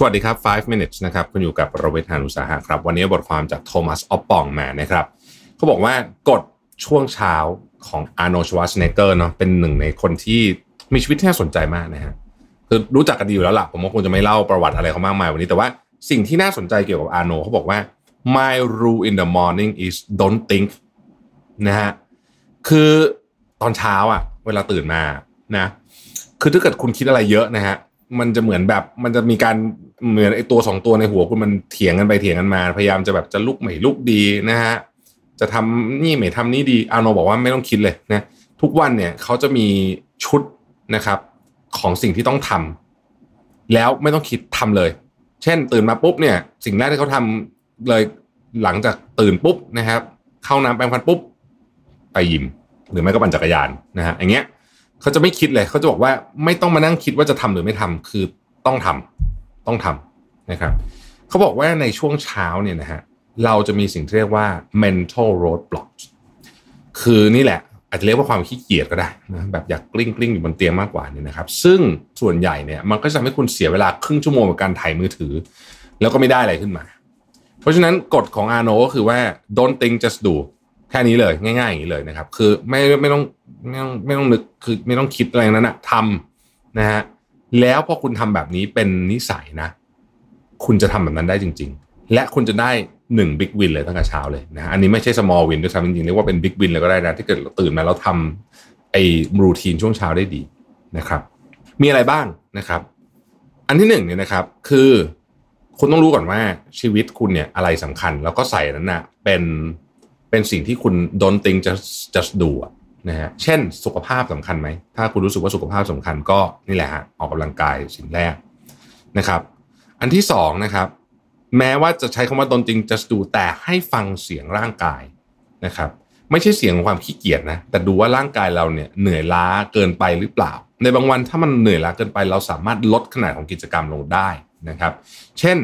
สวัสดีครับ 5 minutes นะครับคุณอยู่กับประเวทหานุสาหะครับ วันนี้บทความจากโทมัสออปปองมานะครับเขาบอกว่ากฎช่วงเช้าของอาร์โนชวาสเนเกอร์เนาะเป็นหนึ่งในคนที่มีชีวิตที่น่าสนใจมากนะฮะคือรู้จักกันดีอยู่แล้วล่ะผมว่าคงจะไม่เล่าประวัติอะไรเขามากมายวันนี้แต่ว่าสิ่งที่น่าสนใจเกี่ยวกับอาร์โนเขาบอกว่า my rule in the morning is don't think นะฮะคือตอนเช้าอะ เวลาตื่นมานะ คือถ้าเกิดคุณคิดอะไรเยอะนะฮะ มันจะเหมือนแบบมันจะมีการเหมือนไอ้ตัวสองตัวในหัวคุณมันเถียงกันไปเถียงกันมา พยายามจะแบบจะลุกไม่ลุกดีนะฮะจะทำนี่ไม่ทำนี่ดีอาโนบอกว่าไม่ต้องคิดเลยนะทุกวันเนี่ยเขาจะมีชุดนะครับของสิ่งที่ต้องทำแล้วไม่ต้องคิดทำเลย เช่น ตื่นมาปุ๊บเนี่ย สิ่งแรกที่เขาทำเลยหลังจากตื่นปุ๊บนะครับ เข้าน้ำแปรงฟันปุ๊บไปยิมหรือไม่ก็ปั่นจักรยานนะฮะอย่างเงี้ย เขาจะไม่คิดเลยเขาจะบอกว่าไม่ต้องมานั่งคิดว่าจะทำหรือไม่ทำคือต้องทำต้องทำนะครับเขาบอกว่าในช่วงเช้าเนี่ยนะฮะเราจะมีสิ่งที่เรียกว่า mental roadblock คือนี่แหละ อาจจะเรียกว่าความขี้เกียจก็ได้นะแบบอยากกลิ้งกลิ้งอยู่บนเตียงมากกว่านี่นะครับ ซึ่งส่วนใหญ่เนี่ยมันก็จะทำให้คุณเสียเวลาครึ่งชั่วโมงกับการถ่ายมือถือ แล้วก็ไม่ได้อะไรขึ้นมา เพราะฉะนั้นกฎของอาโนก็คือว่า don't think just do แค่นี้เลย ง่ายๆอย่างนี้เลยนะครับ คือไม่ไม่ต้องไม่ต้องไม่ต้องนึกคือไม่ต้องคิดอะไรนั้นนะทำนะฮะแล้วพอคุณทำแบบนี้เป็นนิสัยนะ คุณจะทำแบบนั้นได้จริง ๆ และคุณจะได้หนึ่ง big win เลยตั้งแต่เช้าเลยนะอันนี้ไม่ใช่ small win ด้วยซ้ำจริงๆเรียกว่าเป็น big win เลยก็ได้นะที่เกิดตื่นมาแล้วทำไอ้ routine ช่วงเช้าได้ดีนะครับ มีอะไรบ้างนะครับ อันที่หนึ่งเนี่ยนะครับ คือคุณต้องรู้ก่อนว่าชีวิตคุณเนี่ยอะไรสำคัญ แล้วก็ใส่นั้นนะเป็น เป็นสิ่งที่คุณ don't think just just do นะฮะเช่นสุขภาพสำคัญไหม ถ้าคุณรู้สึกว่าสุขภาพสำคัญก็นี่แหละฮะออกกำลังกายสิ่งแรกนะครับ อันที่สองนะครับ แม้ว่าจะใช้คำว่า don't think just do แต่ให้ฟังเสียงร่างกายนะครับไม่ใช่เสียงของความขี้เกียจนะ แต่ดูว่าร่างกายเราเนี่ยเหนื่อยล้าเกินไปหรือเปล่า ในบางวันถ้ามันเหนื่อยล้าเกินไป เราสามารถลดขนาดของกิจกรรมลงได้นะครับ เช่น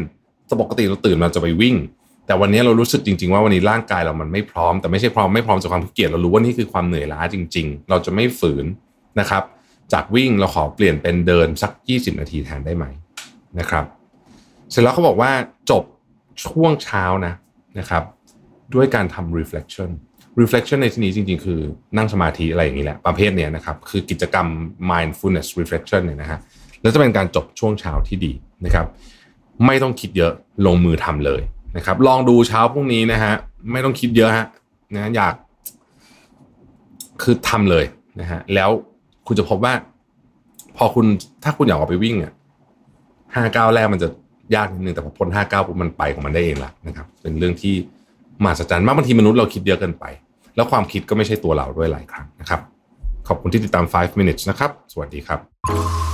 ปกติเราตื่นมาจะไปวิ่ง แต่วันนี้เรารู้สึกจริง ๆ ว่าวันนี้ร่างกายเรามันไม่พร้อม แต่ไม่ใช่พร้อมไม่พร้อมจากความขี้เกียจเรารู้ว่านี่คือความเหนื่อยล้าจริง ๆ เราจะไม่ฝืนนะครับ จากวิ่งเราขอเปลี่ยนเป็นเดินสัก 20 นาทีแทนได้ไหมนะครับ เสร็จแล้วเขาบอกว่าจบช่วงเช้านะนะครับ ด้วยการทำ reflection reflection ในที่นี้จริง ๆ คือนั่งสมาธิอะไรอย่างนี้แหละประเภทเนี้ยนะครับคือกิจกรรม mindfulness reflection เนี่ยนะฮะแล้วจะเป็นการจบช่วงเช้าที่ดีนะครับ ไม่ต้องคิดเยอะลงมือทำเลย นะครับ ลองดูเช้าพรุ่งนี้นะฮะ ไม่ต้องคิดเยอะฮะนะอยาก คือทำเลยนะฮะ แล้วคุณจะพบว่า พอคุณถ้าคุณอยากออกไปวิ่งอะห้าเก้าแรกมันจะยากนิดนึงแต่พอพ้นห้าเก้าปุ๊บมันไปของมันได้เองละนะครับ เป็นเรื่องที่มหัศจรรย์มากบางทีมนุษย์เราคิดเยอะเกินไป แล้วความคิดก็ไม่ใช่ตัวเราด้วยหลายครั้งนะครับ ขอบคุณที่ติดตาม 5 minutes นะครับ สวัสดีครับ